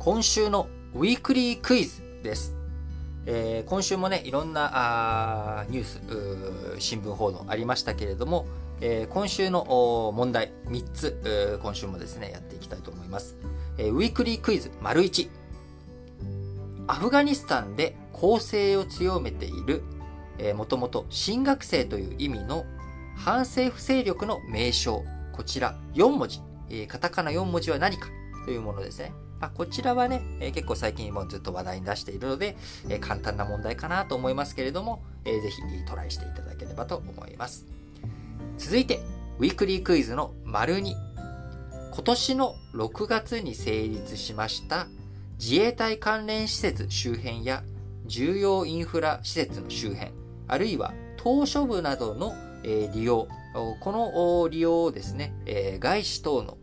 今週のウィークリークイズです。えー、今週もね、いろんなあニュース、新聞報道ありましたけれども、えー、今週の問題3つ、今週もですね、やっていきたいと思います。えー、ウィークリークイズ丸1。アフガニスタンで攻勢を強めている、えー、もともと新学生という意味の反政府勢力の名称。こちら4文字。えー、カタカナ4文字は何かというものですね。まあ、こちらはね、え、結構最近もずっと話題に出しているので、え、簡単な問題かなと思いますけれども、えー、ぜひトライしていただければと思います。続いて、ウィークリークイズの丸2。今年の6月に成立しました自衛隊関連施設周辺や重要インフラ施設の周辺、あるいは島しょ部などの利用、この利用をですね、外資等の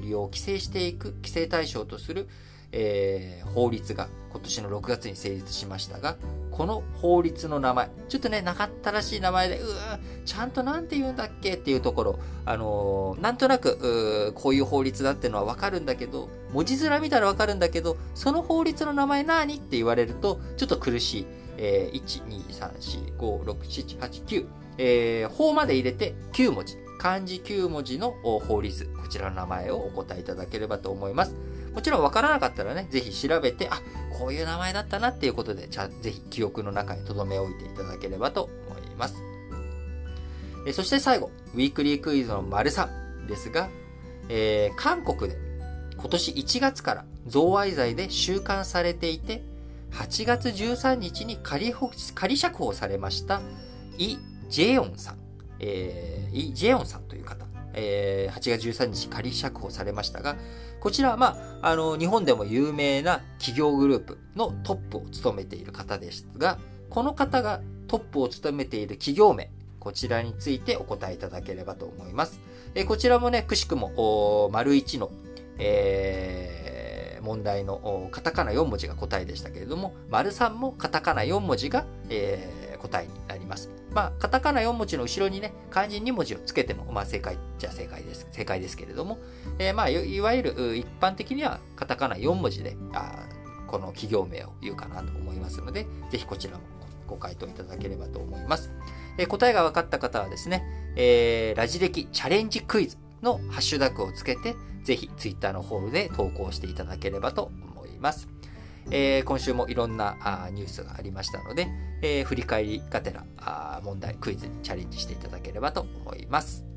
利用を規制していく、規制対象とする、えー、法律が今年の6月に成立しましたが、この法律の名前、ちょっとね、なかったらしい名前で、うー、ちゃんとなんて言うんだっけ？っていうところ、あのー、なんとなく、こういう法律だっていうのはわかるんだけど、文字面見たらわかるんだけど、その法律の名前何って言われると、ちょっと苦しい。えー、1、2、3、4、5、6、7、8、9。えー、法まで入れて9文字。漢字9文字の法律。こちらの名前をお答えいただければと思います。もちろんわからなかったらね、ぜひ調べて、あ、こういう名前だったなっていうことで、じゃぜひ記憶の中に留め置いていただければと思います。えそして最後、ウィークリークイズの丸3ですが、えー、韓国で今年1月から贈賄罪で収監されていて、8月13日に仮仮釈放されましたイ・ジェヨンさん、えー、イ・ジェヨンさんという方、えー、8月13日仮釈放されましたが、こちらは、まあ、あの、日本でも有名な企業グループのトップを務めている方ですが、この方がトップを務めている企業名、こちらについてお答えいただければと思います。えこちらもね、くしくも、丸1の、えー、問題のカタカナ4文字が答えでしたけれども、丸3もカタカナ4文字が、えー、答えにります。まあ、カタカナ4文字の後ろにね、漢字2文字をつけても、まあ、正解じゃ正解です。正解ですけれども、えー、まあ、いわゆる一般的にはカタカナ4文字で、あこの企業名を言うかなと思いますので、ぜひこちらもご回答いただければと思います。えー、答えが分かった方はですね、えー、ラジ歴チャレンジクイズのハッシュタグをつけて、ぜひツイッターの方で投稿していただければと思います。えー、今週もいろんなあニュースがありましたので、えー、振り返りがてらあ問題、クイズにチャレンジしていただければと思います。